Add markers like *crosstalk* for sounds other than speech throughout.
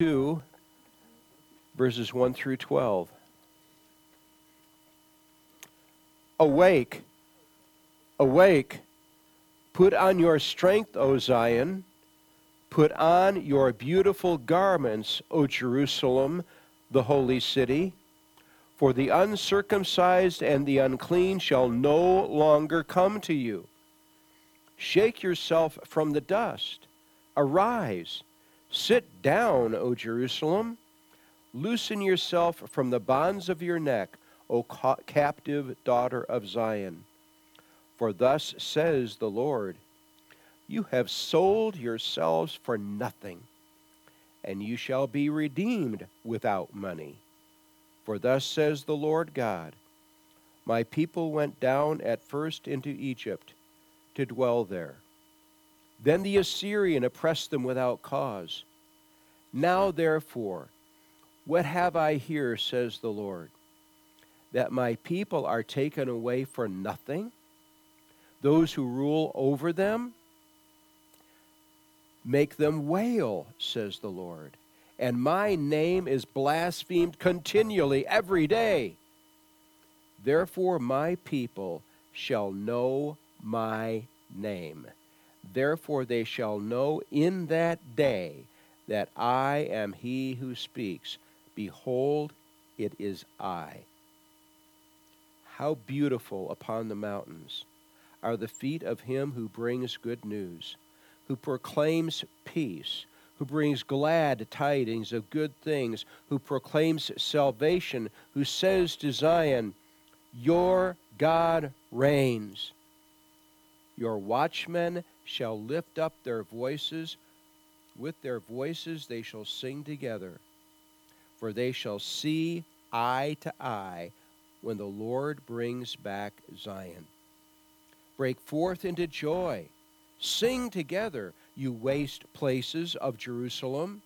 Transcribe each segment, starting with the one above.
2, verses 1 through 12. Awake, awake, put on your strength, O Zion, put on your beautiful garments, O Jerusalem, the holy city. For the uncircumcised and the unclean shall no longer come to you. Shake yourself from the dust. Arise Sit down, O Jerusalem. Loosen yourself from the bonds of your neck, O captive daughter of Zion. For thus says the Lord You have sold yourselves for nothing, and you shall be redeemed without money. For thus says the Lord God My people went down at first into Egypt to dwell there. Then the Assyrian oppressed them without cause. Now, therefore, what have I here, says the Lord? That my people are taken away for nothing? Those who rule over them? Make them wail, says the Lord. And my name is blasphemed continually every day. Therefore, my people shall know my name. Therefore, they shall know in that day that I am he who speaks. Behold, it is I. How beautiful upon the mountains are the feet of him who brings good news, who proclaims peace, who brings glad tidings of good things, who proclaims salvation, who says to Zion, Your God reigns. Your watchmen shall lift up their voices. With their voices they shall sing together. For they shall see eye to eye when the Lord brings back Zion. Break forth into joy. Sing together, you waste places of Jerusalem.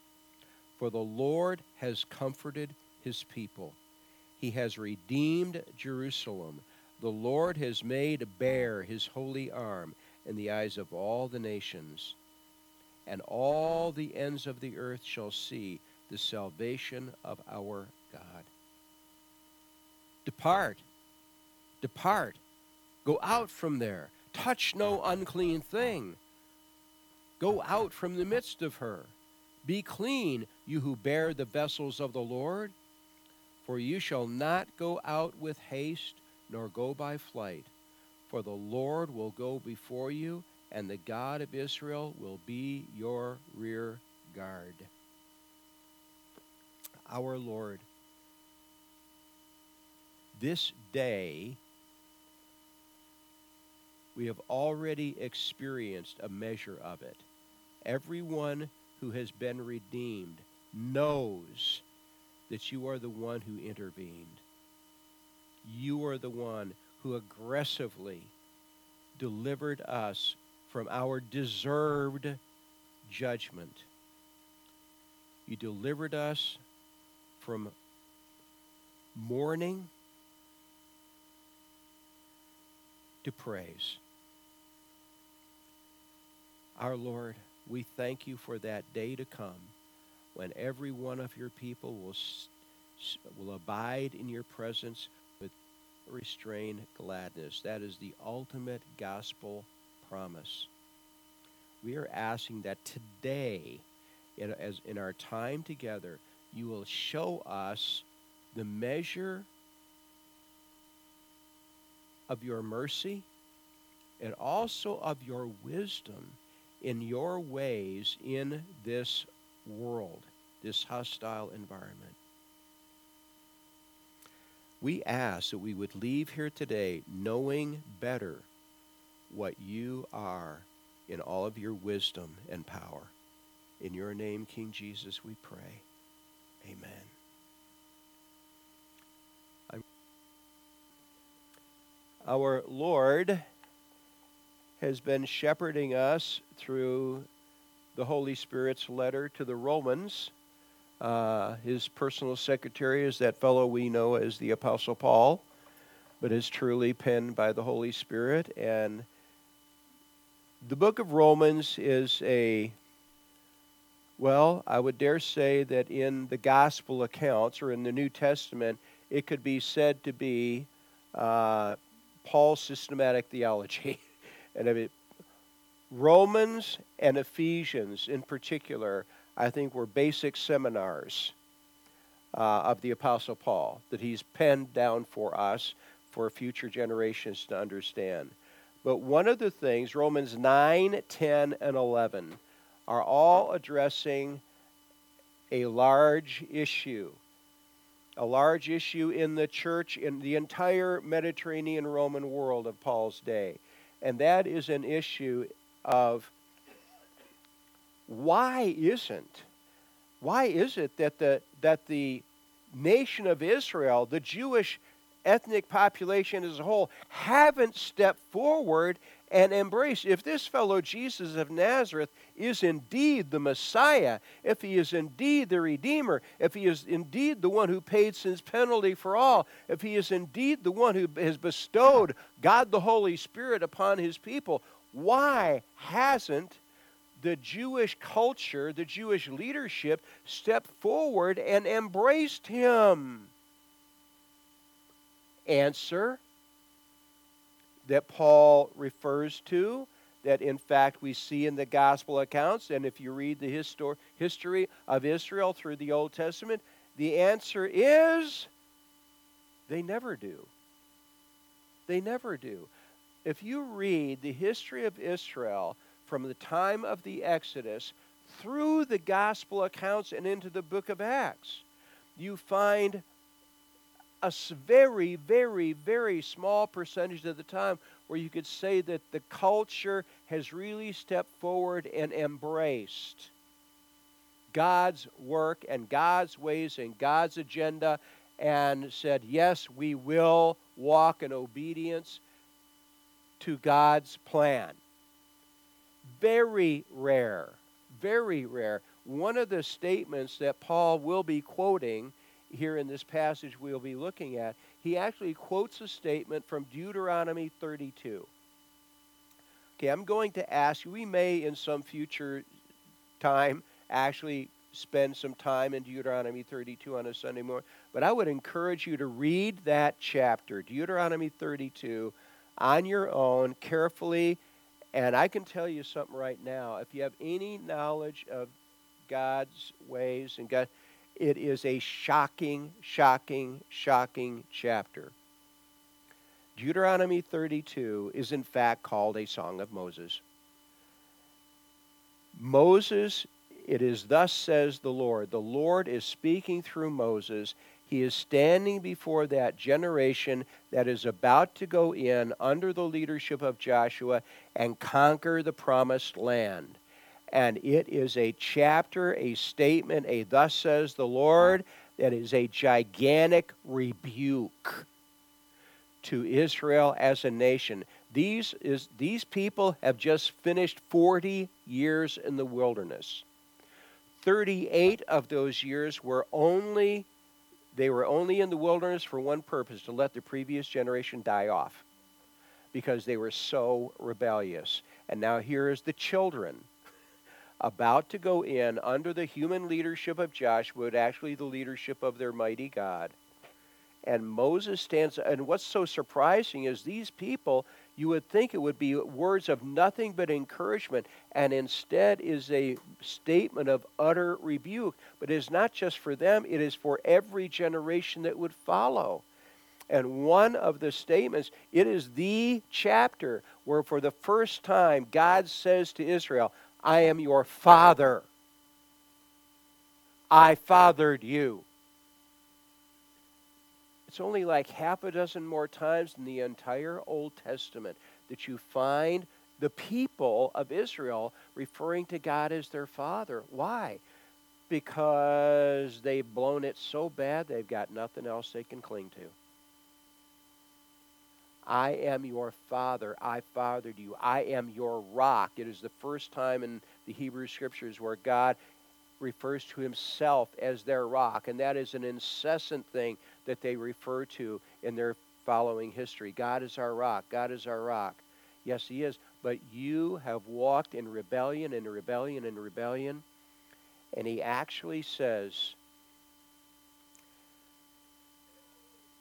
For the Lord has comforted his people. He has redeemed Jerusalem. The Lord has made bare his holy arm in the eyes of all the nations. And all the ends of the earth shall see the salvation of our God. Depart, depart, go out from there, touch no unclean thing. Go out from the midst of her. Be clean, you who bear the vessels of the Lord, for you shall not go out with haste nor go by flight. For the Lord will go before you, and the God of Israel will be your rear guard. Our Lord, this day we have already experienced a measure of it. Everyone who has been redeemed knows that you are the one who intervened you are the one who aggressively delivered us from our deserved judgment. You delivered us from mourning to praise. Our Lord, we thank you for that day to come when every one of your people will, will abide in your presence restrain gladness. That is the ultimate gospel promise. We are asking that today, in, as in our time together, you will show us the measure of your mercy and also of your wisdom in your ways in this world, this hostile environment we ask that we would leave here today knowing better what you are in all of your wisdom and power. In your name, King Jesus, we pray. Amen. Our Lord has been shepherding us through the Holy Spirit's letter to the Romans. Uh, his personal secretary is that fellow we know as the Apostle Paul, but is truly penned by the Holy Spirit. And the book of Romans is a Well, I would dare say that in the gospel accounts or in the New Testament, it could be said to be uh, Paul's systematic theology. *laughs* and if it, Romans and Ephesians, in particular, I think were basic seminars uh, of the Apostle Paul that he's penned down for us for future generations to understand. But one of the things, Romans 9, 10, and 11, are all addressing a large issue. A large issue in the church, in the entire Mediterranean Roman world of Paul's day. And that is an issue of why isn't why is it that the that the nation of Israel, the Jewish ethnic population as a whole, haven't stepped forward and embraced. If this fellow Jesus of Nazareth is indeed the Messiah, if he is indeed the Redeemer, if he is indeed the one who paid sin's penalty for all, if he is indeed the one who has bestowed God the Holy Spirit upon his people, why hasn't the Jewish culture, the Jewish leadership stepped forward and embraced him? Answer that Paul refers to, that in fact we see in the gospel accounts, and if you read the histor- history of Israel through the Old Testament, the answer is they never do. They never do. If you read the history of Israel from the time of the Exodus through the gospel accounts and into the book of Acts, you find a very, very, very small percentage of the time where you could say that the culture has really stepped forward and embraced God's work and God's ways and God's agenda and said, yes, we will walk in obedience to God's plan. Very rare, very rare. One of the statements that Paul will be quoting here in this passage we'll be looking at, he actually quotes a statement from Deuteronomy 32. Okay, I'm going to ask you, we may in some future time actually spend some time in Deuteronomy 32 on a Sunday morning, but I would encourage you to read that chapter, Deuteronomy 32, on your own, carefully. And I can tell you something right now. If you have any knowledge of God's ways and God, it is a shocking, shocking, shocking chapter. Deuteronomy 32 is in fact called a Song of Moses. Moses, it is thus says the Lord. The Lord is speaking through Moses. He is standing before that generation that is about to go in under the leadership of Joshua and conquer the promised land and it is a chapter, a statement, a thus says the Lord, that is a gigantic rebuke to Israel as a nation. These, is, these people have just finished 40 years in the wilderness. 38 of those years were only they were only in the wilderness for one purpose to let the previous generation die off because they were so rebellious. And now here is the children about to go in under the human leadership of Joshua, actually the leadership of their mighty God. And Moses stands, and what's so surprising is these people, you would think it would be words of nothing but encouragement, and instead is a statement of utter rebuke. But it is not just for them, it is for every generation that would follow. And one of the statements, it is the chapter where for the first time God says to Israel, I am your father. I fathered you. It's only like half a dozen more times in the entire Old Testament that you find the people of Israel referring to God as their father. Why? Because they've blown it so bad they've got nothing else they can cling to. I am your father. I fathered you. I am your rock. It is the first time in the Hebrew scriptures where God refers to himself as their rock. And that is an incessant thing that they refer to in their following history. God is our rock. God is our rock. Yes, he is. But you have walked in rebellion and rebellion and rebellion. And he actually says,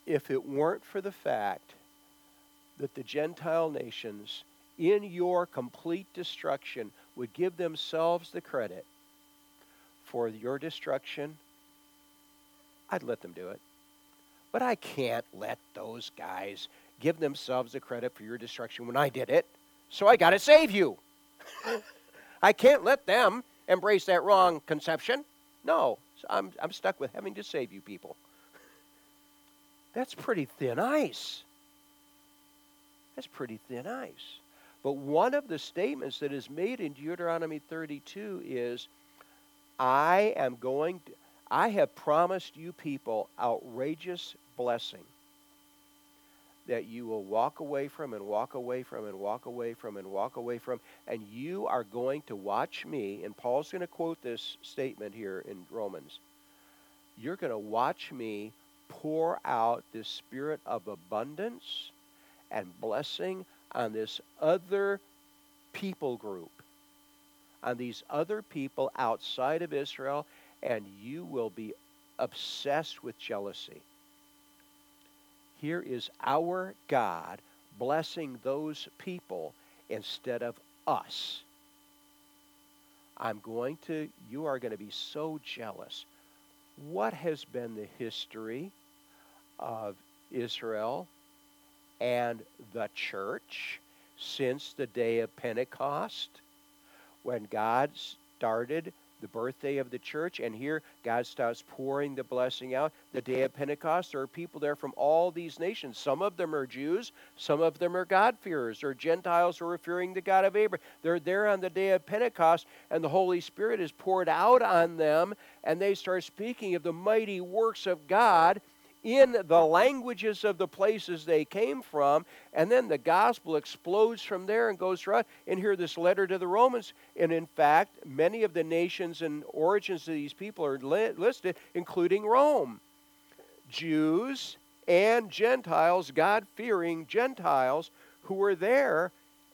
if it weren't for the fact that the Gentile nations, in your complete destruction, would give themselves the credit for your destruction, I'd let them do it. But I can't let those guys give themselves the credit for your destruction when I did it. So I got to save you. *laughs* I can't let them embrace that wrong conception. No, I'm, I'm stuck with having to save you people. *laughs* That's pretty thin ice. That's pretty thin ice. But one of the statements that is made in Deuteronomy 32 is I am going to, I have promised you people outrageous blessing that you will walk away from and walk away from and walk away from and walk away from. And you are going to watch me, and Paul's going to quote this statement here in Romans. You're going to watch me pour out this spirit of abundance and blessing on this other people group, on these other people outside of Israel, and you will be obsessed with jealousy. Here is our God blessing those people instead of us. I'm going to, you are going to be so jealous. What has been the history of Israel and the church since the day of Pentecost when God started the birthday of the church. And here, God starts pouring the blessing out. The day of Pentecost, there are people there from all these nations. Some of them are Jews, some of them are God-fearers, or Gentiles who are fearing the God of Abraham. They're there on the day of Pentecost, and the Holy Spirit is poured out on them, and they start speaking of the mighty works of God in the languages of the places they came from, and then the gospel explodes from there and goes right. And here, this letter to the Romans, and in fact, many of the nations and origins of these people are li- listed, including Rome. Jews and Gentiles, God fearing Gentiles, who were there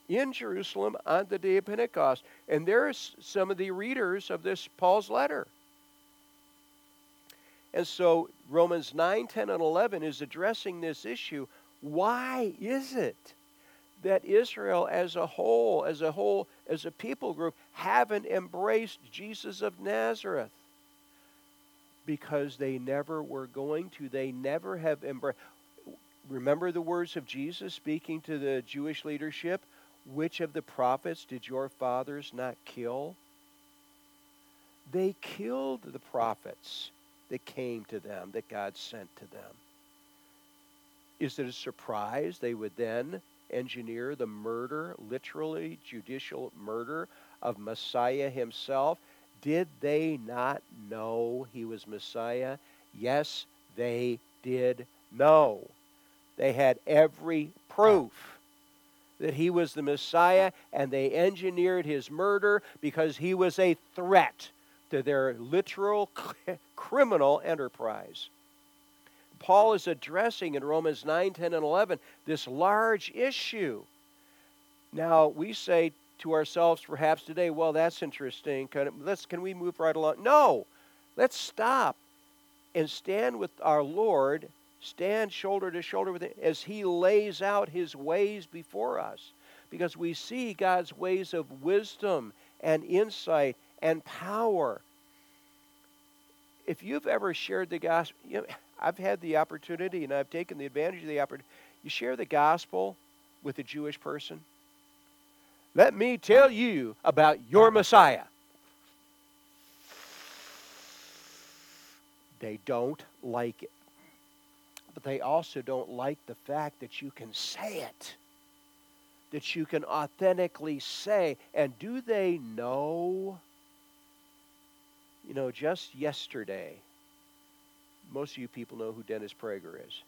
in Jerusalem on the day of Pentecost. And there's some of the readers of this Paul's letter. And so Romans 9, 10, and 11 is addressing this issue. Why is it that Israel as a whole, as a whole, as a people group, haven't embraced Jesus of Nazareth? Because they never were going to. They never have embraced. Remember the words of Jesus speaking to the Jewish leadership? Which of the prophets did your fathers not kill? They killed the prophets that came to them, that God sent to them. Is it a surprise they would then engineer the murder, literally judicial murder of Messiah himself? Did they not know he was Messiah? Yes, they did know. They had every proof that he was the Messiah, and they engineered his murder because he was a threat to their literal *laughs* criminal enterprise. Paul is addressing in Romans 9, 10, and 11 this large issue. Now, we say to ourselves perhaps today, well, that's interesting. Can, let's, can we move right along? No. Let's stop and stand with our Lord, stand shoulder to shoulder with him as he lays out his ways before us. Because we see God's ways of wisdom and insight and power. If you've ever shared the gospel, you know, I've had the opportunity and I've taken the advantage of the opportunity. You share the gospel with a Jewish person. Let me tell you about your Messiah. They don't like it. But they also don't like the fact that you can say it, that you can authentically say. And do they know you know, just yesterday, most of you people know who Dennis Prager is.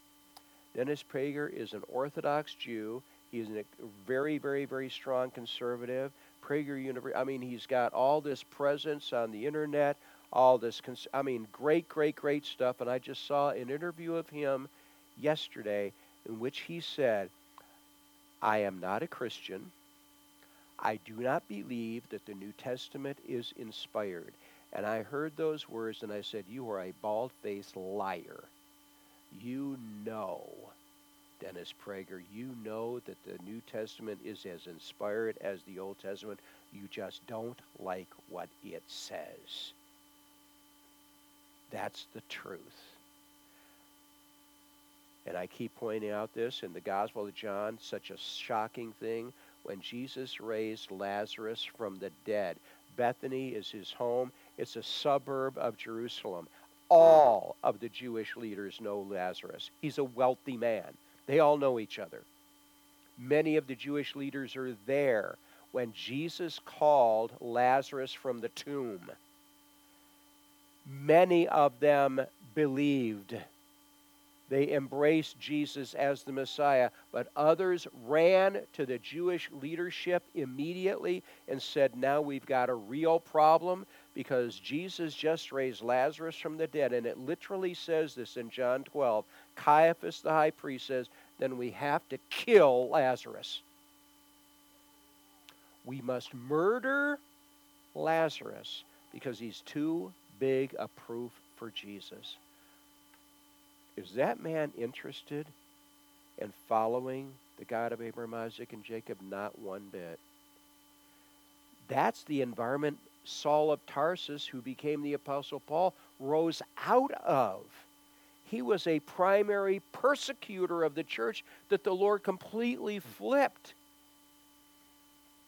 Dennis Prager is an Orthodox Jew. He's a very, very, very strong conservative. Prager University. I mean, he's got all this presence on the internet, all this. Cons- I mean, great, great, great stuff. And I just saw an interview of him yesterday in which he said, "I am not a Christian. I do not believe that the New Testament is inspired." And I heard those words and I said, You are a bald faced liar. You know, Dennis Prager, you know that the New Testament is as inspired as the Old Testament. You just don't like what it says. That's the truth. And I keep pointing out this in the Gospel of John, such a shocking thing when Jesus raised Lazarus from the dead. Bethany is his home, it's a suburb of Jerusalem. All of the Jewish leaders know Lazarus. He's a wealthy man. They all know each other. Many of the Jewish leaders are there when Jesus called Lazarus from the tomb. Many of them believed. They embraced Jesus as the Messiah, but others ran to the Jewish leadership immediately and said, Now we've got a real problem because Jesus just raised Lazarus from the dead. And it literally says this in John 12. Caiaphas, the high priest, says, Then we have to kill Lazarus. We must murder Lazarus because he's too big a proof for Jesus. Is that man interested in following the God of Abraham, Isaac, and Jacob? Not one bit. That's the environment Saul of Tarsus, who became the Apostle Paul, rose out of. He was a primary persecutor of the church that the Lord completely hmm. flipped.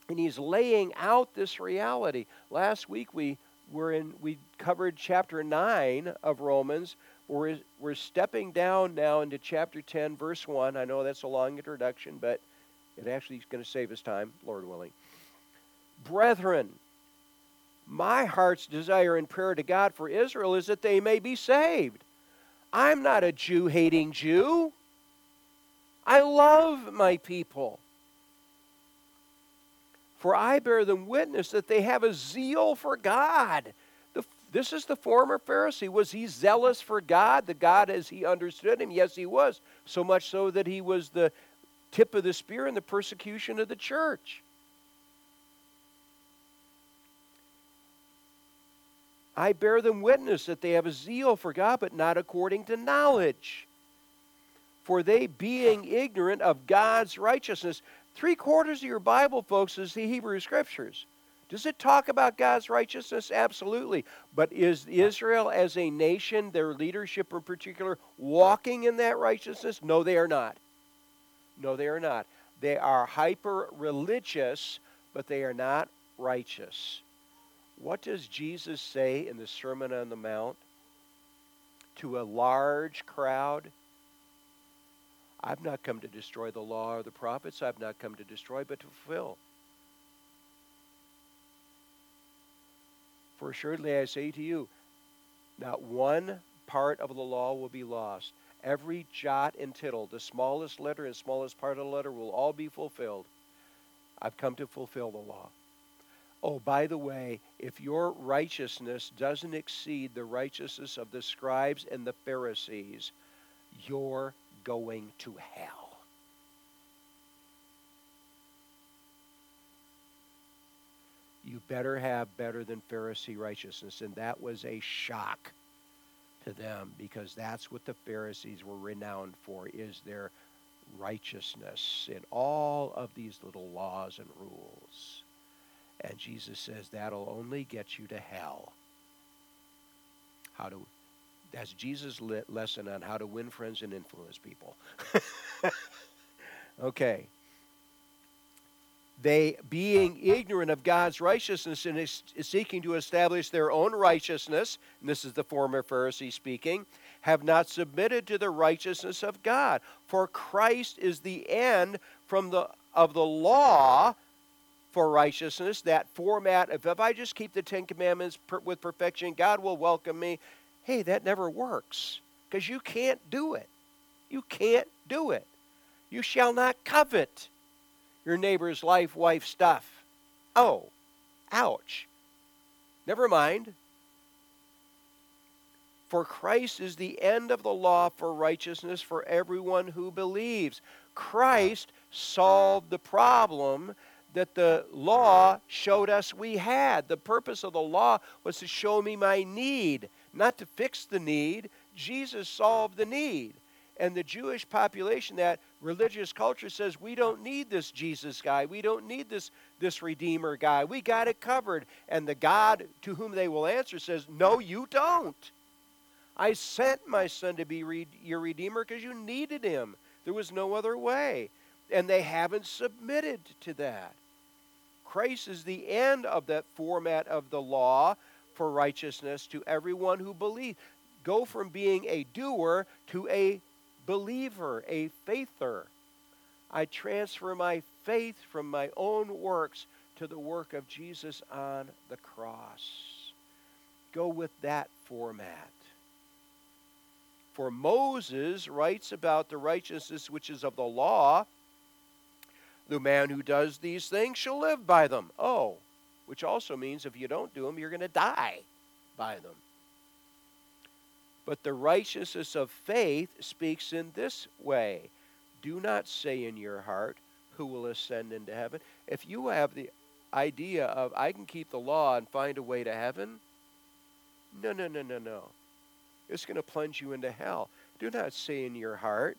And he's laying out this reality. Last week we were in we covered chapter 9 of Romans. We're, we're stepping down now into chapter 10, verse 1. I know that's a long introduction, but it actually is going to save us time, Lord willing. Brethren, my heart's desire and prayer to God for Israel is that they may be saved. I'm not a Jew hating Jew. I love my people. For I bear them witness that they have a zeal for God. The, this is the former Pharisee. Was he zealous for God, the God as he understood him? Yes, he was. So much so that he was the tip of the spear in the persecution of the church. I bear them witness that they have a zeal for God, but not according to knowledge. For they, being ignorant of God's righteousness, Three quarters of your Bible, folks, is the Hebrew Scriptures. Does it talk about God's righteousness? Absolutely. But is Israel as a nation, their leadership in particular, walking in that righteousness? No, they are not. No, they are not. They are hyper religious, but they are not righteous. What does Jesus say in the Sermon on the Mount to a large crowd? I've not come to destroy the law or the prophets. I've not come to destroy, but to fulfill. For assuredly I say to you, not one part of the law will be lost. Every jot and tittle, the smallest letter and smallest part of the letter, will all be fulfilled. I've come to fulfill the law. Oh, by the way, if your righteousness doesn't exceed the righteousness of the scribes and the Pharisees, you're going to hell. You better have better than Pharisee righteousness. And that was a shock to them because that's what the Pharisees were renowned for is their righteousness in all of these little laws and rules. And Jesus says that'll only get you to hell. How to that's Jesus' lesson on how to win friends and influence people. *laughs* okay. They, being ignorant of God's righteousness and is seeking to establish their own righteousness, and this is the former Pharisee speaking, have not submitted to the righteousness of God. For Christ is the end from the, of the law for righteousness, that format of if I just keep the Ten Commandments per, with perfection, God will welcome me. Hey, that never works because you can't do it. You can't do it. You shall not covet your neighbor's life, wife, stuff. Oh, ouch. Never mind. For Christ is the end of the law for righteousness for everyone who believes. Christ solved the problem that the law showed us we had. The purpose of the law was to show me my need, not to fix the need. Jesus solved the need. And the Jewish population, that religious culture says, we don't need this Jesus guy. We don't need this, this Redeemer guy. We got it covered. And the God to whom they will answer says, no, you don't. I sent my son to be re- your Redeemer because you needed him. There was no other way. And they haven't submitted to that. Christ is the end of that format of the law for righteousness to everyone who believes. Go from being a doer to a believer, a faither. I transfer my faith from my own works to the work of Jesus on the cross. Go with that format. For Moses writes about the righteousness which is of the law the man who does these things shall live by them. Oh, which also means if you don't do them, you're going to die by them. But the righteousness of faith speaks in this way Do not say in your heart, Who will ascend into heaven? If you have the idea of, I can keep the law and find a way to heaven, no, no, no, no, no. It's going to plunge you into hell. Do not say in your heart,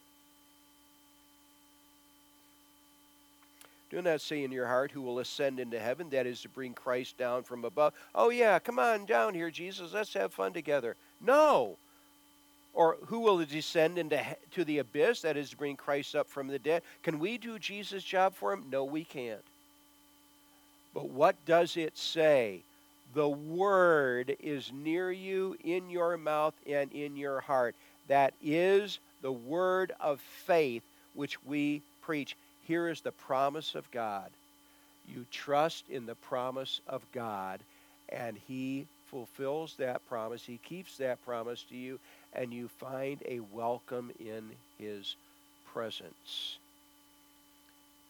Do not say in your heart, Who will ascend into heaven? That is to bring Christ down from above. Oh, yeah, come on down here, Jesus. Let's have fun together. No. Or who will descend into to the abyss? That is to bring Christ up from the dead. Can we do Jesus' job for him? No, we can't. But what does it say? The word is near you, in your mouth and in your heart. That is the word of faith which we preach. Here is the promise of God. You trust in the promise of God, and He fulfills that promise. He keeps that promise to you, and you find a welcome in His presence.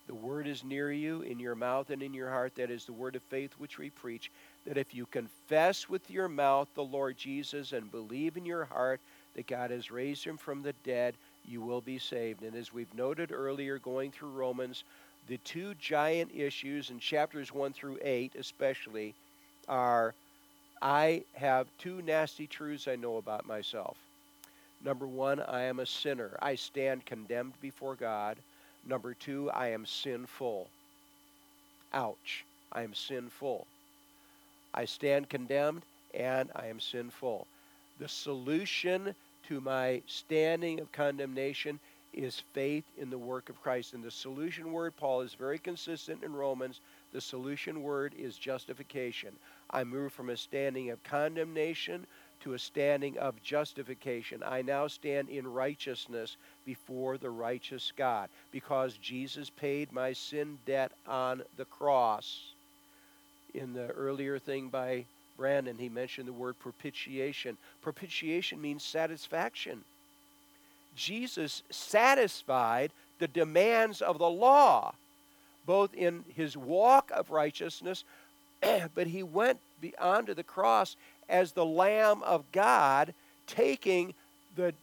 The word is near you, in your mouth and in your heart. That is the word of faith which we preach. That if you confess with your mouth the Lord Jesus and believe in your heart that God has raised him from the dead, you will be saved. And as we've noted earlier, going through Romans, the two giant issues in chapters 1 through 8, especially, are I have two nasty truths I know about myself. Number one, I am a sinner. I stand condemned before God. Number two, I am sinful. Ouch. I am sinful. I stand condemned and I am sinful. The solution to my standing of condemnation is faith in the work of Christ. And the solution word, Paul is very consistent in Romans. The solution word is justification. I move from a standing of condemnation to a standing of justification. I now stand in righteousness before the righteous God because Jesus paid my sin debt on the cross. In the earlier thing by Brandon, he mentioned the word propitiation. Propitiation means satisfaction. Jesus satisfied the demands of the law, both in his walk of righteousness, *clears throat* but he went beyond to the cross as the Lamb of God, taking the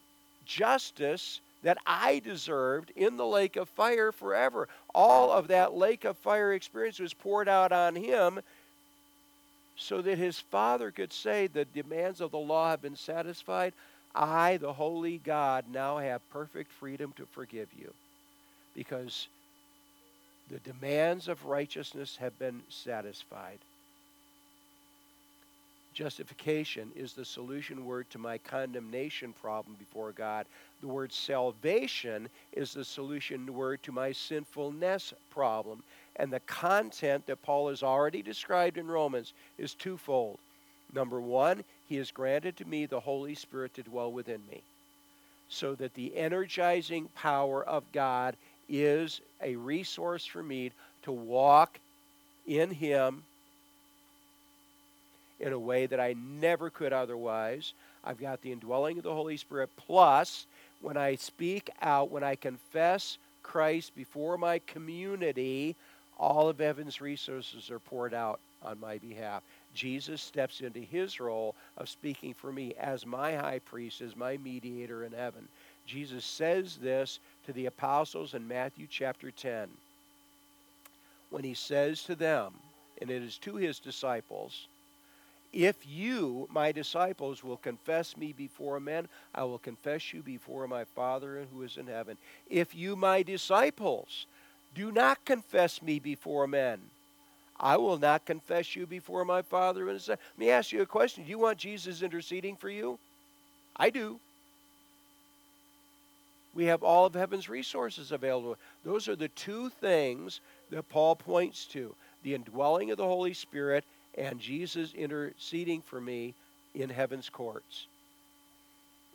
justice that I deserved in the lake of fire forever. All of that lake of fire experience was poured out on him so that his father could say, The demands of the law have been satisfied. I, the holy God, now have perfect freedom to forgive you because the demands of righteousness have been satisfied. Justification is the solution word to my condemnation problem before God. The word salvation is the solution word to my sinfulness problem. And the content that Paul has already described in Romans is twofold. Number one, he has granted to me the Holy Spirit to dwell within me, so that the energizing power of God is a resource for me to walk in Him in a way that I never could otherwise. I've got the indwelling of the Holy Spirit, plus, when I speak out, when I confess Christ before my community, all of heaven's resources are poured out on my behalf. Jesus steps into his role of speaking for me as my high priest, as my mediator in heaven. Jesus says this to the apostles in Matthew chapter 10. when he says to them, and it is to his disciples, if you, my disciples, will confess me before men, I will confess you before my Father who is in heaven. If you, my disciples, do not confess me before men, I will not confess you before my Father heaven. Let me ask you a question. Do you want Jesus interceding for you? I do. We have all of heaven's resources available. Those are the two things that Paul points to the indwelling of the Holy Spirit and Jesus interceding for me in heaven's courts.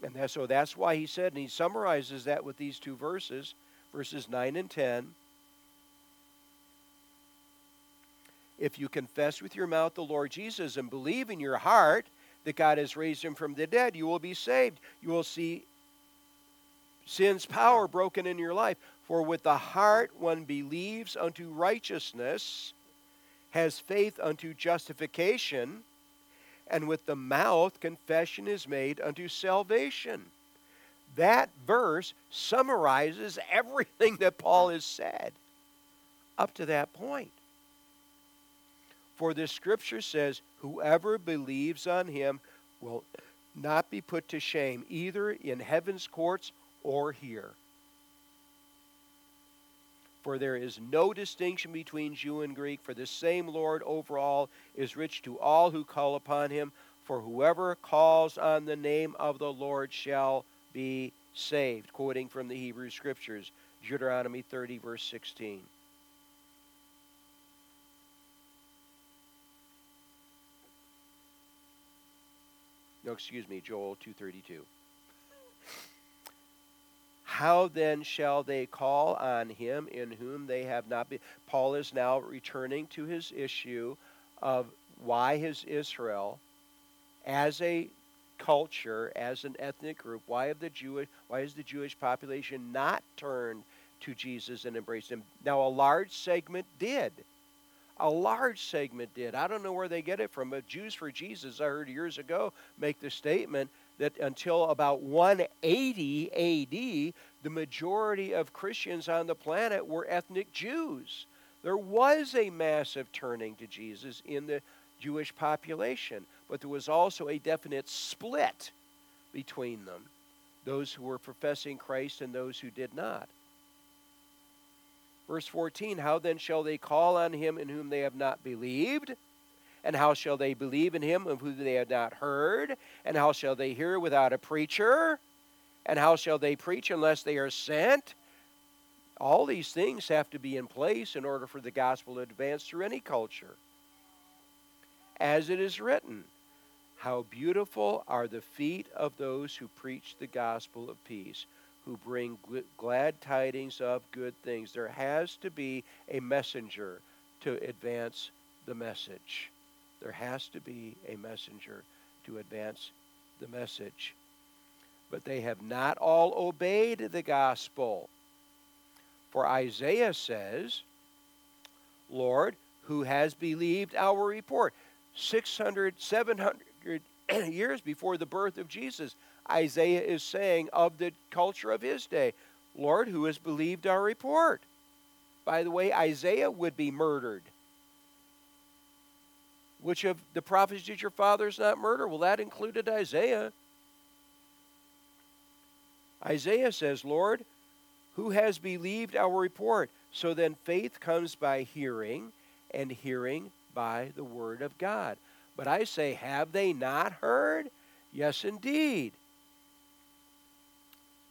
And that, so that's why he said, and he summarizes that with these two verses, verses 9 and 10. If you confess with your mouth the Lord Jesus and believe in your heart that God has raised him from the dead, you will be saved. You will see sin's power broken in your life. For with the heart one believes unto righteousness has faith unto justification, and with the mouth confession is made unto salvation. That verse summarizes everything that Paul has said up to that point. For the scripture says, Whoever believes on him will not be put to shame, either in heaven's courts or here. For there is no distinction between Jew and Greek, for the same Lord over all is rich to all who call upon him. For whoever calls on the name of the Lord shall be saved. Quoting from the Hebrew Scriptures, Deuteronomy 30, verse 16. No, excuse me, Joel 232. How then shall they call on him in whom they have not been? Paul is now returning to his issue of why is Israel, as a culture, as an ethnic group, why have the Jewish, why is the Jewish population not turned to Jesus and embraced him? Now, a large segment did. A large segment did. I don't know where they get it from, but Jews for Jesus, I heard years ago make the statement that until about 180 AD, the majority of Christians on the planet were ethnic Jews. There was a massive turning to Jesus in the Jewish population, but there was also a definite split between them those who were professing Christ and those who did not. Verse 14 How then shall they call on him in whom they have not believed? And how shall they believe in him of whom they have not heard? And how shall they hear without a preacher? And how shall they preach unless they are sent? All these things have to be in place in order for the gospel to advance through any culture. As it is written, How beautiful are the feet of those who preach the gospel of peace, who bring glad tidings of good things. There has to be a messenger to advance the message. There has to be a messenger to advance the message. But they have not all obeyed the gospel. For Isaiah says, Lord, who has believed our report? 600, 700 *clears throat* years before the birth of Jesus, Isaiah is saying of the culture of his day, Lord, who has believed our report? By the way, Isaiah would be murdered which of the prophets did your fathers not murder? Well, that included Isaiah. Isaiah says, Lord, who has believed our report? So then faith comes by hearing, and hearing by the word of God. But I say, have they not heard? Yes, indeed.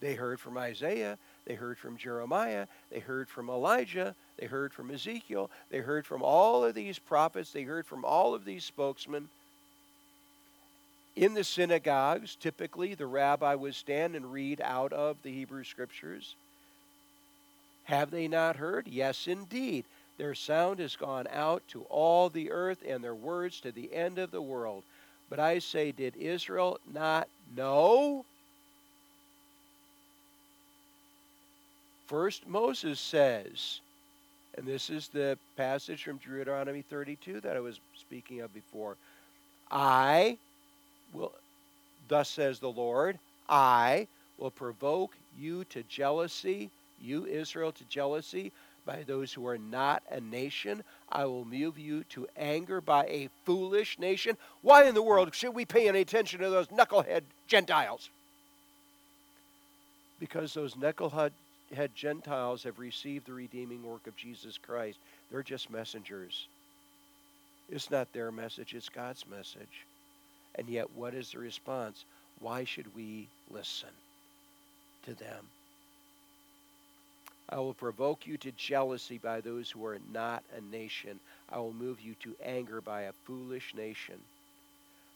They heard from Isaiah, they heard from Jeremiah, they heard from Elijah, they heard from Ezekiel. They heard from all of these prophets. They heard from all of these spokesmen. In the synagogues, typically, the rabbi would stand and read out of the Hebrew Scriptures. Have they not heard? Yes, indeed. Their sound has gone out to all the earth and their words to the end of the world. But I say, did Israel not know? First, Moses says, and this is the passage from Deuteronomy 32 that I was speaking of before. I will, thus says the Lord, I will provoke you to jealousy, you Israel to jealousy, by those who are not a nation. I will move you to anger by a foolish nation. Why in the world should we pay any attention to those knucklehead Gentiles? Because those knucklehead Gentiles have received the redeeming work of Jesus Christ. They're just messengers. It's not their message, it's God's message. And yet, what is the response? Why should we listen to them? I will provoke you to jealousy by those who are not a nation. I will move you to anger by a foolish nation.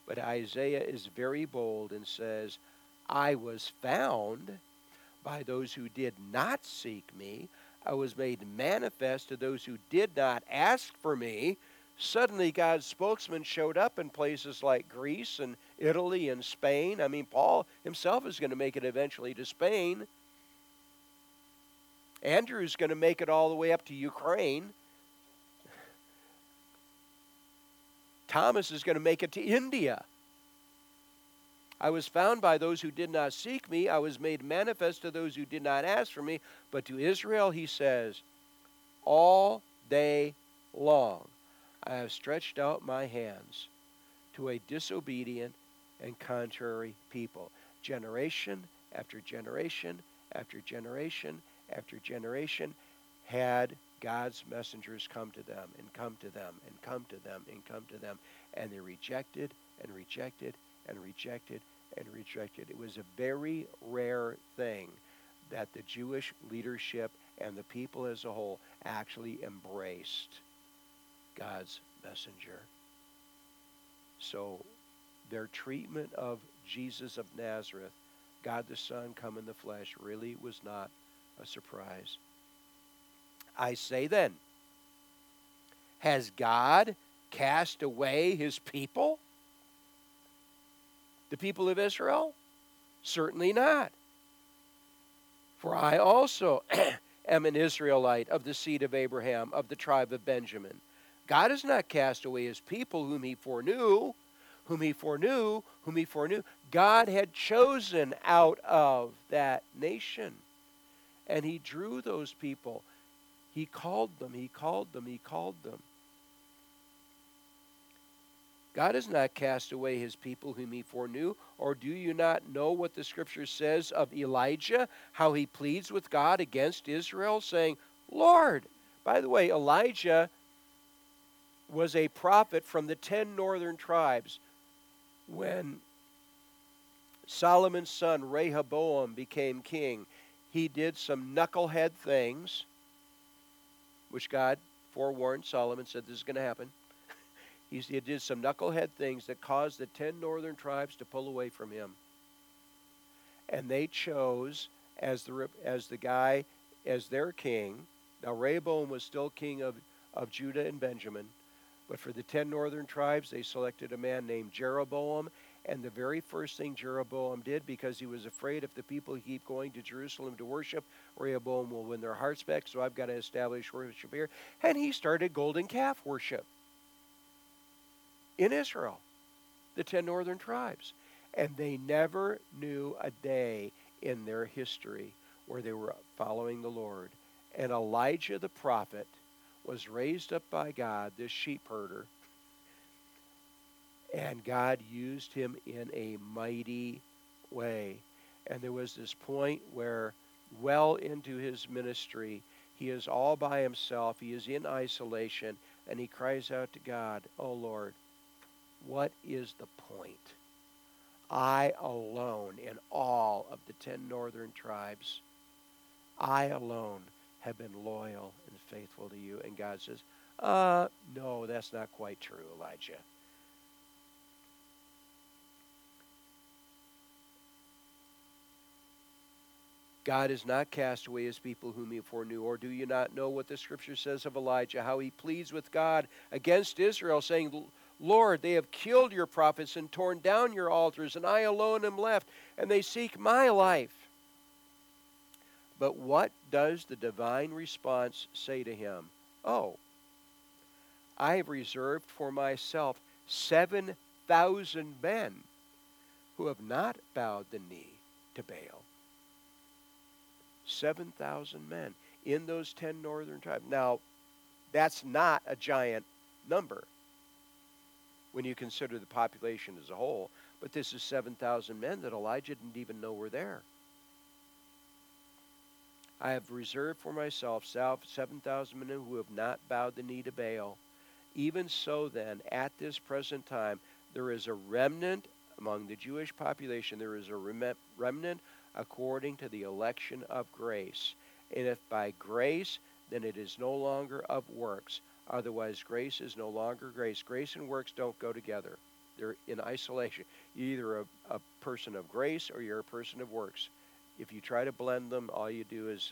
But Isaiah is very bold and says, I was found by those who did not seek me. I was made manifest to those who did not ask for me. Suddenly, God's spokesman showed up in places like Greece and Italy and Spain. I mean, Paul himself is going to make it eventually to Spain. Andrew's going to make it all the way up to Ukraine. Thomas is going to make it to India. I was found by those who did not seek me. I was made manifest to those who did not ask for me. But to Israel, he says, All day long I have stretched out my hands to a disobedient and contrary people. Generation after generation after generation after generation had God's messengers come to them and come to them and come to them and come to them. And they rejected and rejected and rejected and rejected. It was a very rare thing that the Jewish leadership and the people as a whole actually embraced God's messenger. So their treatment of Jesus of Nazareth, God the Son come in the flesh, really was not a surprise. I say then, has God cast away his people? The people of Israel? Certainly not. For I also *clears throat* am an Israelite of the seed of Abraham, of the tribe of Benjamin. God has not cast away his people whom he foreknew, whom he foreknew, whom he foreknew. God had chosen out of that nation and he drew those people. He called them, he called them, he called them. God has not cast away his people whom he foreknew. Or do you not know what the scripture says of Elijah, how he pleads with God against Israel, saying, Lord, by the way, Elijah was a prophet from the ten northern tribes when Solomon's son Rehoboam became king he did some knucklehead things, which God forewarned Solomon, said this is going to happen. He did some knucklehead things that caused the ten northern tribes to pull away from him. And they chose as the, as the guy, as their king. Now, Rehoboam was still king of, of Judah and Benjamin. But for the ten northern tribes, they selected a man named Jeroboam, and the very first thing Jeroboam did, because he was afraid if the people keep going to Jerusalem to worship, Rehoboam will win their hearts back, so I've got to establish worship here. And he started golden calf worship in Israel, the ten northern tribes. And they never knew a day in their history where they were following the Lord. And Elijah the prophet was raised up by God, this sheep herder and God used him in a mighty way. And there was this point where, well into his ministry, he is all by himself, he is in isolation, and he cries out to God, Oh Lord, what is the point? I alone in all of the ten northern tribes, I alone have been loyal and faithful to you. And God says, uh, no, that's not quite true, Elijah. God has not cast away his people whom he foreknew. Or do you not know what the scripture says of Elijah, how he pleads with God against Israel, saying, Lord, they have killed your prophets and torn down your altars, and I alone am left, and they seek my life. But what does the divine response say to him? Oh, I have reserved for myself 7,000 men who have not bowed the knee to Baal. 7,000 men. in those 10 northern tribes. Now, that's not a giant number when you consider the population as a whole, but this is 7,000 men that Elijah didn't even know were there. I have reserved for myself 7,000 men who have not bowed the knee to Baal. Even so, then, at this present time, there is a remnant among the Jewish population, there is a remnant according to the election of grace. And if by grace, then it is no longer of works. Otherwise, grace is no longer grace. Grace and works don't go together, they're in isolation. You're either a, a person of grace or you're a person of works. If you try to blend them, all you do is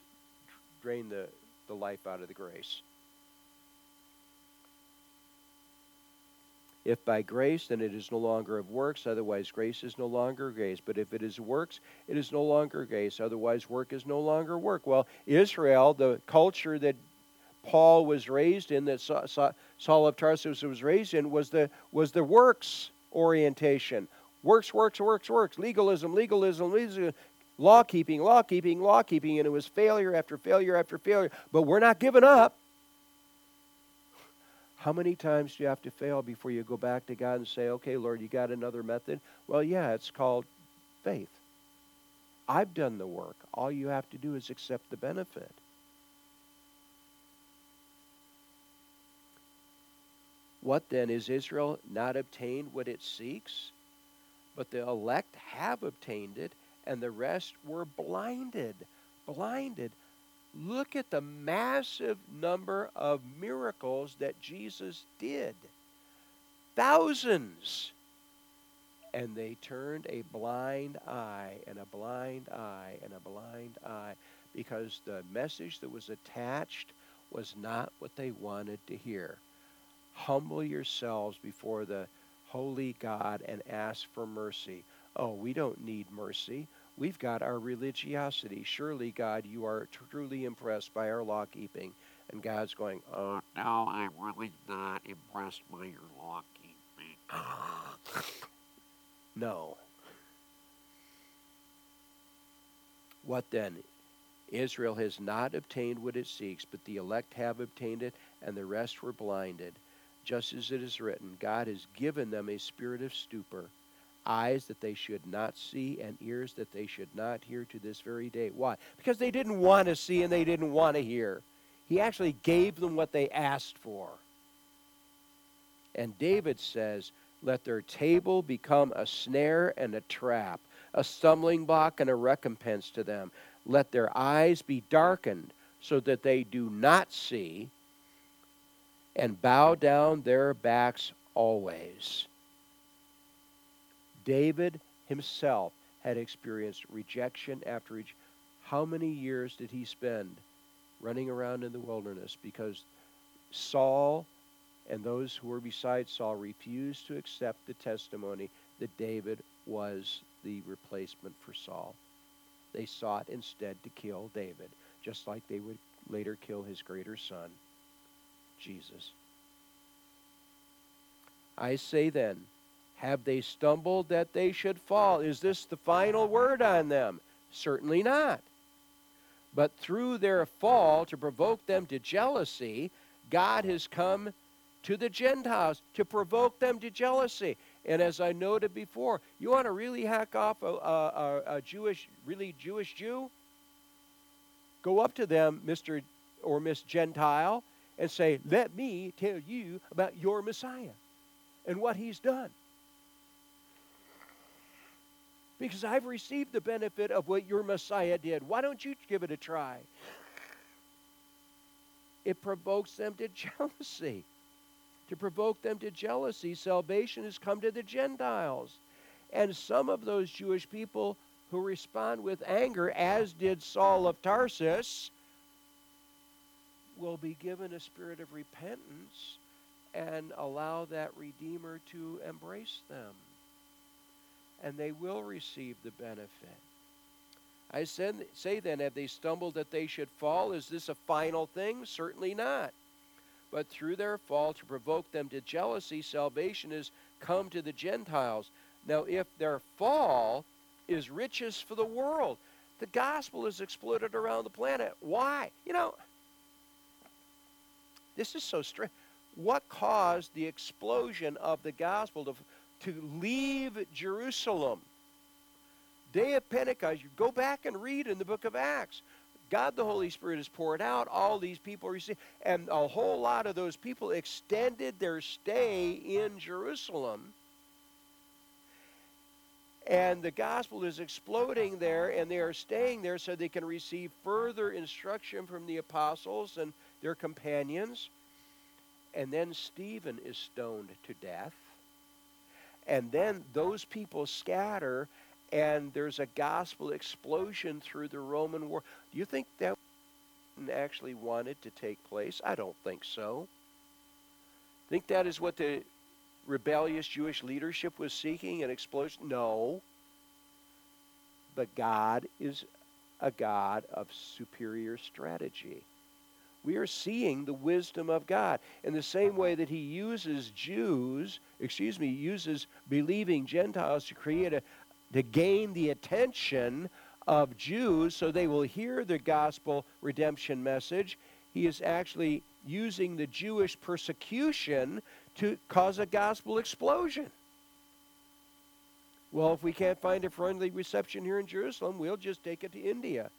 drain the, the life out of the grace. If by grace, then it is no longer of works, otherwise grace is no longer grace. But if it is works, it is no longer grace, otherwise work is no longer work. Well, Israel, the culture that Paul was raised in, that Saul of Tarsus was raised in, was the, was the works orientation. Works, works, works, works. Legalism, legalism, legalism. Law keeping, law keeping, law keeping. And it was failure after failure after failure. But we're not giving up. How many times do you have to fail before you go back to God and say, okay, Lord, you got another method? Well, yeah, it's called faith. I've done the work. All you have to do is accept the benefit. What then? Is Israel not obtained what it seeks? But the elect have obtained it, and the rest were blinded. Blinded. Look at the massive number of miracles that Jesus did. Thousands. And they turned a blind eye and a blind eye and a blind eye because the message that was attached was not what they wanted to hear. Humble yourselves before the holy God and ask for mercy. Oh, we don't need mercy. We've got our religiosity. Surely, God, you are truly impressed by our law keeping. And God's going, Oh, no, I'm really not impressed by your law keeping. *laughs* no. What then? Israel has not obtained what it seeks, but the elect have obtained it, and the rest were blinded. Just as it is written, God has given them a spirit of stupor eyes that they should not see and ears that they should not hear to this very day. Why? Because they didn't want to see and they didn't want to hear. He actually gave them what they asked for. And David says, Let their table become a snare and a trap, a stumbling block and a recompense to them. Let their eyes be darkened so that they do not see, and bow down their backs always. David himself had experienced rejection after each. How many years did he spend running around in the wilderness because Saul and those who were beside Saul refused to accept the testimony that David was the replacement for Saul. They sought instead to kill David, just like they would later kill his greater son, Jesus. I say then, have they stumbled that they should fall? Is this the final word on them? Certainly not. But through their fall, to provoke them to jealousy, God has come to the Gentiles to provoke them to jealousy. And as I noted before, you want to really hack off a, a, a Jewish, really Jewish Jew? Go up to them, Mr. or Miss Gentile, and say, Let me tell you about your Messiah and what he's done because I've received the benefit of what your Messiah did. Why don't you give it a try? It provokes them to *laughs* jealousy. To provoke them to jealousy, salvation has come to the Gentiles. And some of those Jewish people who respond with anger, as did Saul of Tarsus, will be given a spirit of repentance and allow that Redeemer to embrace them and they will receive the benefit. I said, say then, have they stumbled that they should fall? Is this a final thing? Certainly not. But through their fall, to provoke them to jealousy, salvation has come to the Gentiles. Now, if their fall is riches for the world, the gospel is exploded around the planet. Why? You know, this is so strange. What caused the explosion of the gospel to, to leave Jerusalem? Day of Pentecost, you go back and read in the book of Acts. God the Holy Spirit is poured out. All these people receive, and a whole lot of those people extended their stay in Jerusalem. And the gospel is exploding there, and they are staying there so they can receive further instruction from the apostles and their companions. And then Stephen is stoned to death. And then those people scatter, and there's a gospel explosion through the Roman world. Do you think that actually wanted to take place? I don't think so. Think that is what the rebellious Jewish leadership was seeking an explosion? No. But God is a God of superior strategy. We are seeing the wisdom of God in the same way uh-huh. that He uses Jews, excuse me, uses believing Gentiles to create a, to gain the attention of Jews so they will hear the gospel redemption message. He is actually using the Jewish persecution to cause a gospel explosion. Well, if we can't find a friendly reception here in Jerusalem, we'll just take it to India.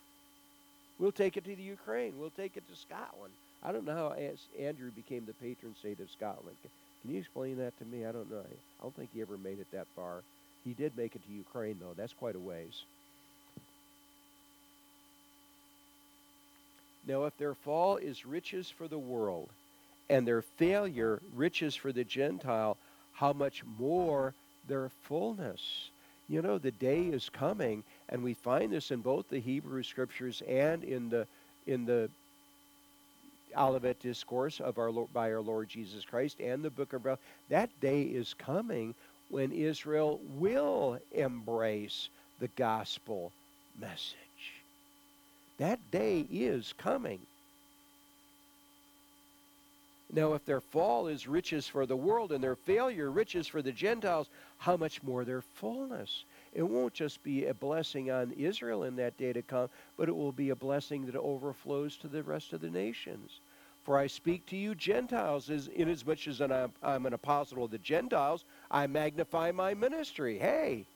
We'll take it to the Ukraine. We'll take it to Scotland. I don't know how Andrew became the patron saint of Scotland. Can you explain that to me? I don't know. I don't think he ever made it that far. He did make it to Ukraine, though. That's quite a ways. Now, if their fall is riches for the world, and their failure riches for the Gentile, how much more their fullness. You know, the day is coming, and we find this in both the Hebrew scriptures and in the in the Olivet discourse of our Lord, by our Lord Jesus Christ and the book of Revelation. That day is coming when Israel will embrace the gospel message. That day is coming. Now, if their fall is riches for the world and their failure riches for the Gentiles, how much more their fullness? It won't just be a blessing on Israel in that day to come, but it will be a blessing that overflows to the rest of the nations. For I speak to you Gentiles, as inasmuch as I'm, I'm an apostle of the Gentiles, I magnify my ministry. Hey,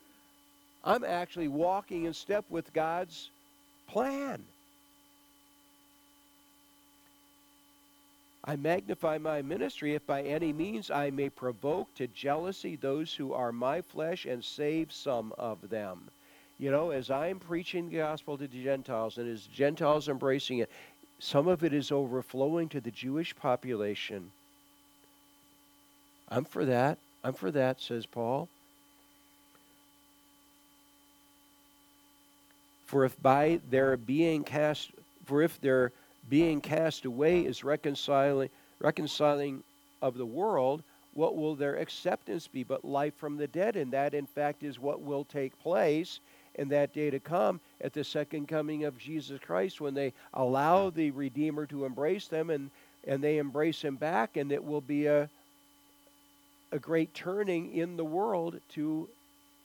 I'm actually walking in step with God's plan. I magnify my ministry if by any means I may provoke to jealousy those who are my flesh and save some of them. You know, as I'm preaching the gospel to the Gentiles and as Gentiles embracing it, some of it is overflowing to the Jewish population. I'm for that. I'm for that, says Paul. For if by their being cast, for if their being cast away is reconciling, reconciling of the world, what will their acceptance be but life from the dead? And that, in fact, is what will take place in that day to come at the second coming of Jesus Christ when they allow the Redeemer to embrace them and, and they embrace him back, and it will be a, a great turning in the world to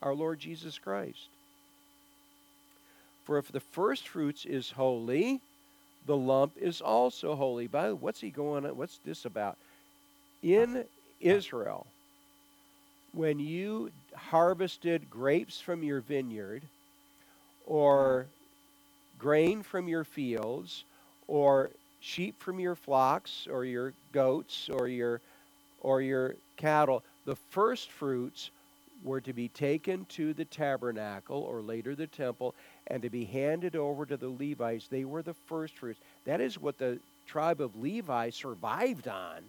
our Lord Jesus Christ. For if the first fruits is holy, the lump is also holy. By the what's he going on? What's this about? In Israel, when you harvested grapes from your vineyard, or grain from your fields, or sheep from your flocks, or your goats, or your or your cattle, the first fruits were to be taken to the tabernacle or later the temple and to be handed over to the Levites. They were the first fruits. That is what the tribe of Levi survived on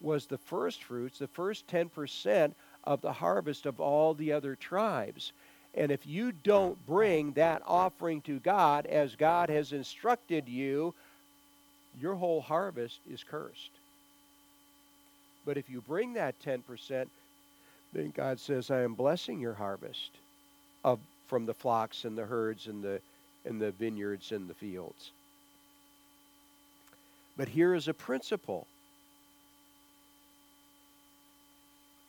was the first fruits, the first 10% of the harvest of all the other tribes. And if you don't bring that offering to God as God has instructed you, your whole harvest is cursed. But if you bring that 10%, then God says, I am blessing your harvest of from the flocks and the herds and the and the vineyards and the fields. But here is a principle.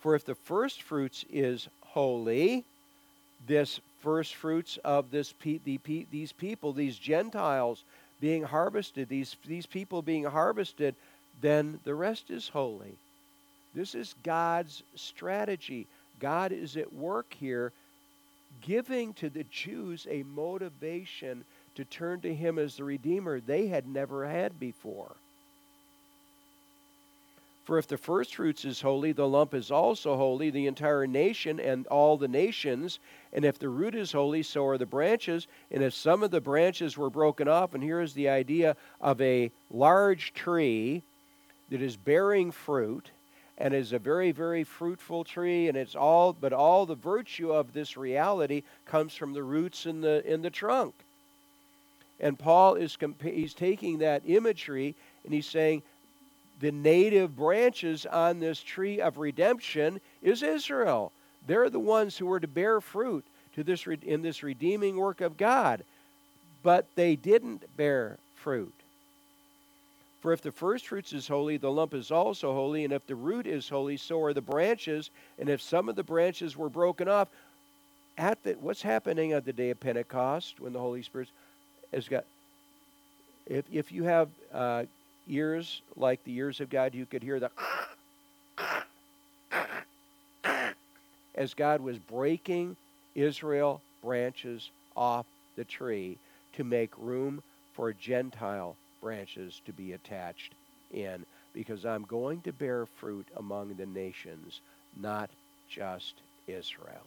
For if the first fruits is holy, this first fruits of this pe- the pe- these people, these Gentiles being harvested, these, these people being harvested, then the rest is holy. This is God's strategy. God is at work here, giving to the Jews a motivation to turn to Him as the Redeemer they had never had before. For if the first fruits is holy, the lump is also holy, the entire nation and all the nations. And if the root is holy, so are the branches. And if some of the branches were broken off, and here is the idea of a large tree that is bearing fruit and is a very, very fruitful tree, and it's all, but all the virtue of this reality comes from the roots in the in the trunk. And Paul is he's taking that imagery and he's saying the native branches on this tree of redemption is Israel. They're the ones who were to bear fruit to this in this redeeming work of God. But they didn't bear fruit. For if the first fruits is holy, the lump is also holy, and if the root is holy, so are the branches. And if some of the branches were broken off, at the, what's happening at the day of Pentecost when the Holy Spirit has got? If if you have uh, ears like the ears of God, you could hear the as God was breaking Israel branches off the tree to make room for Gentile branches to be attached in, because I'm going to bear fruit among the nations, not just Israel.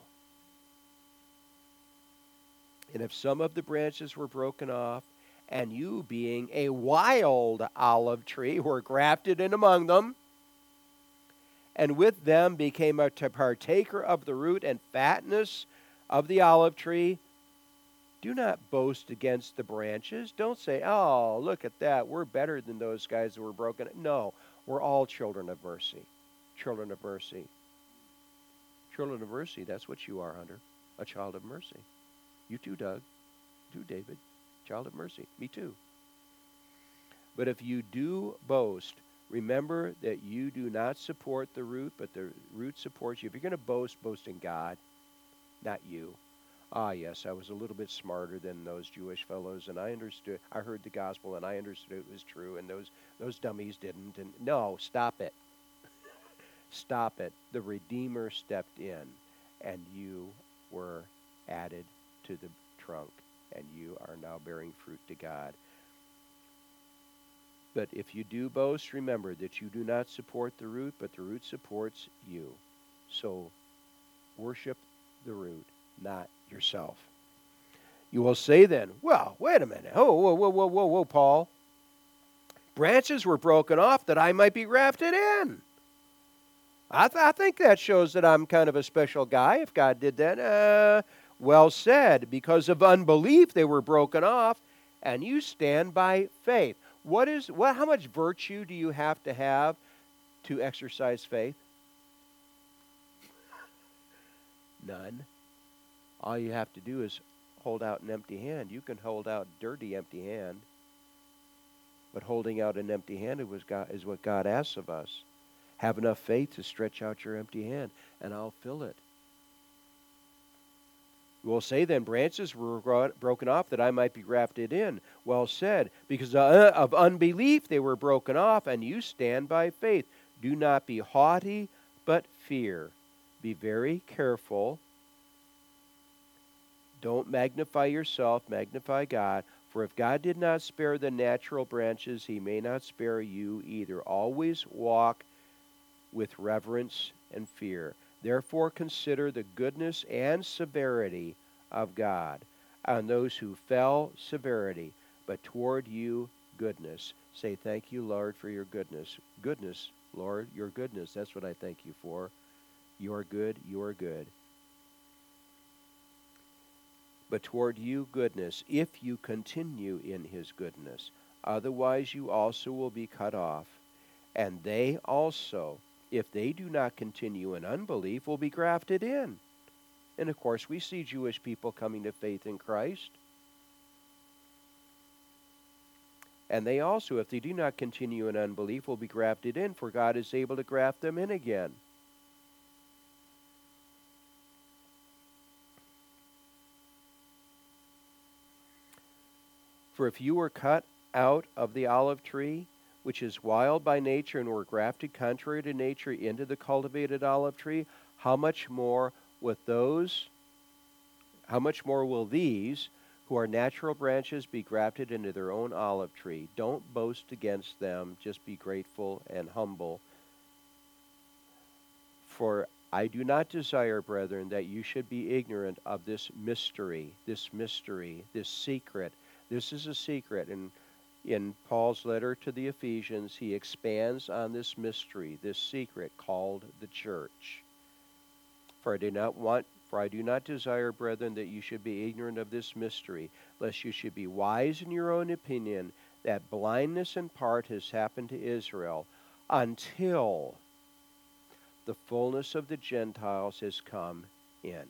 And if some of the branches were broken off, and you, being a wild olive tree, were grafted in among them, and with them became a partaker of the root and fatness of the olive tree. Do not boast against the branches. Don't say, oh, look at that. We're better than those guys that were broken. No, we're all children of mercy. Children of mercy. Children of mercy, that's what you are, Hunter. A child of mercy. You too, Doug. You too, David child of mercy. Me too. But if you do boast, remember that you do not support the root, but the root supports you. If you're going to boast, boast in God, not you. Ah, yes, I was a little bit smarter than those Jewish fellows, and I understood. I heard the gospel, and I understood it was true, and those those dummies didn't. And no, stop it. *laughs* stop it. The Redeemer stepped in, and you were added to the trunk and you are now bearing fruit to God. But if you do boast, remember that you do not support the root, but the root supports you. So worship the root, not yourself. You will say then, well, wait a minute. Oh, whoa, whoa, whoa, whoa, whoa, Paul. Branches were broken off that I might be grafted in. I, th- I think that shows that I'm kind of a special guy if God did that. Uh, well said. Because of unbelief, they were broken off, and you stand by faith. What is what? How much virtue do you have to have to exercise faith? *laughs* None. All you have to do is hold out an empty hand. You can hold out dirty, empty hand. But holding out an empty hand is what God asks of us. Have enough faith to stretch out your empty hand, and I'll fill it. You will say then, branches were broken off that I might be grafted in. Well said. Because uh, of unbelief they were broken off, and you stand by faith. Do not be haughty, but fear. Be very careful. Don't magnify yourself, magnify God. For if God did not spare the natural branches, he may not spare you either. Always walk with reverence and fear. Therefore, consider the goodness and severity of God on those who fell severity, but toward you goodness. Say, Thank you, Lord, for your goodness. Goodness, Lord, your goodness. That's what I thank you for. You are good, you are good. But toward you goodness, if you continue in his goodness. Otherwise, you also will be cut off. And they also if they do not continue in unbelief, will be grafted in. And of course, we see Jewish people coming to faith in Christ. And they also, if they do not continue in unbelief, will be grafted in, for God is able to graft them in again. For if you were cut out of the olive tree, which is wild by nature, and were grafted contrary to nature into the cultivated olive tree, how much more with those, how much more will these who are natural branches be grafted into their own olive tree? Don't boast against them, just be grateful and humble. For I do not desire, brethren, that you should be ignorant of this mystery, this mystery, this secret. This is a secret. And in Paul's letter to the Ephesians, he expands on this mystery, this secret called the church. For I do not want for I do not desire, brethren, that you should be ignorant of this mystery, lest you should be wise in your own opinion, that blindness in part has happened to Israel until the fullness of the Gentiles has come in.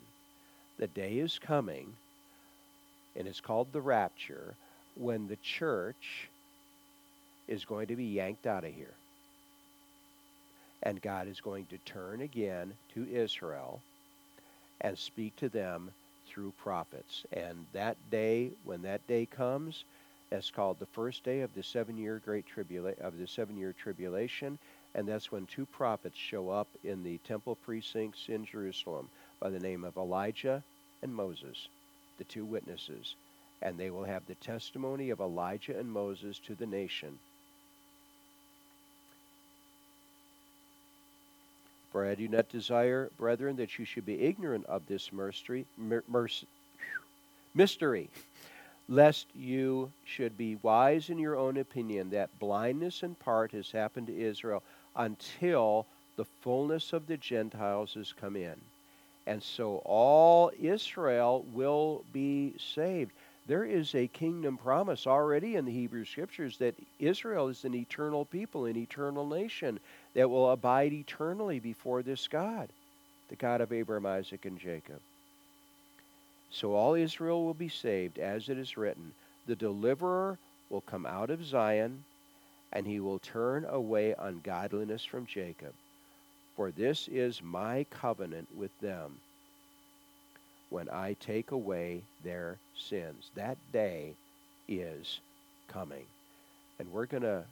The day is coming, and it's called the rapture, when the church is going to be yanked out of here. And God is going to turn again to Israel and speak to them through prophets. And that day, when that day comes, that's called the first day of the seven-year great tribula- of the seven-year tribulation, and that's when two prophets show up in the temple precincts in Jerusalem by the name of Elijah and Moses, the two witnesses, and they will have the testimony of Elijah and Moses to the nation. For I do not desire, brethren, that you should be ignorant of this mystery, mystery, lest you should be wise in your own opinion, that blindness in part has happened to Israel until the fullness of the Gentiles has come in. And so all Israel will be saved. There is a kingdom promise already in the Hebrew Scriptures that Israel is an eternal people, an eternal nation that will abide eternally before this God, the God of Abraham, Isaac, and Jacob. So all Israel will be saved, as it is written. The deliverer will come out of Zion, and he will turn away ungodliness from Jacob. For this is my covenant with them when I take away their sins. That day is coming. And we're going to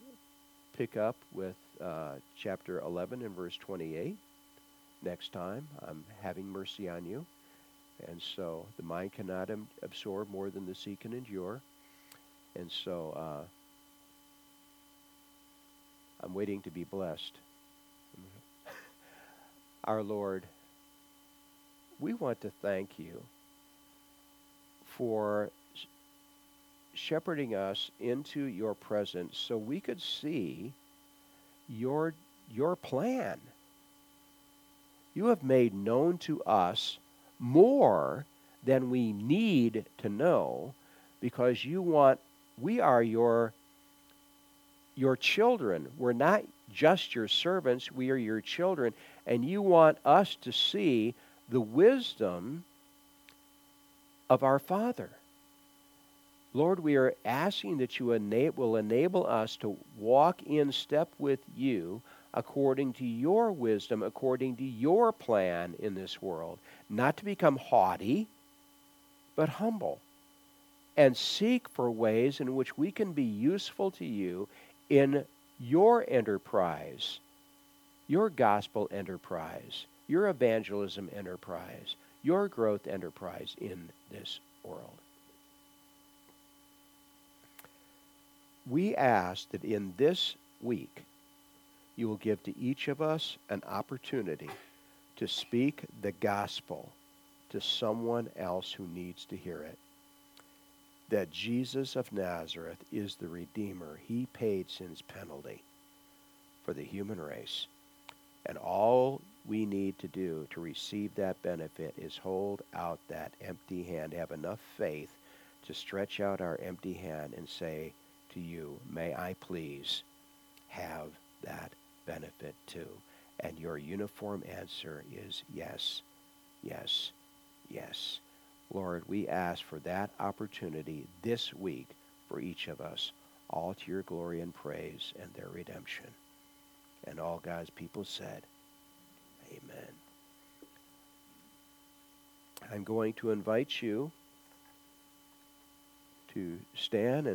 pick up with uh, chapter 11 and verse 28 next time. I'm having mercy on you. And so the mind cannot absorb more than the sea can endure. And so uh, I'm waiting to be blessed. Our Lord, we want to thank you for shepherding us into your presence so we could see your, your plan. You have made known to us more than we need to know because you want, we are your, your children. We're not just your servants, we are your children, and you want us to see the wisdom of our Father. Lord, we are asking that you will enable us to walk in step with you according to your wisdom, according to your plan in this world. Not to become haughty, but humble. And seek for ways in which we can be useful to you in your enterprise, your gospel enterprise, your evangelism enterprise, your growth enterprise in this world. we ask that in this week you will give to each of us an opportunity to speak the gospel to someone else who needs to hear it. That Jesus of Nazareth is the Redeemer. He paid sin's penalty for the human race. And all we need to do to receive that benefit is hold out that empty hand, have enough faith to stretch out our empty hand and say, to you, may I please have that benefit too? And your uniform answer is yes, yes, yes. Lord, we ask for that opportunity this week for each of us, all to your glory and praise and their redemption. And all God's people said, Amen. I'm going to invite you to stand and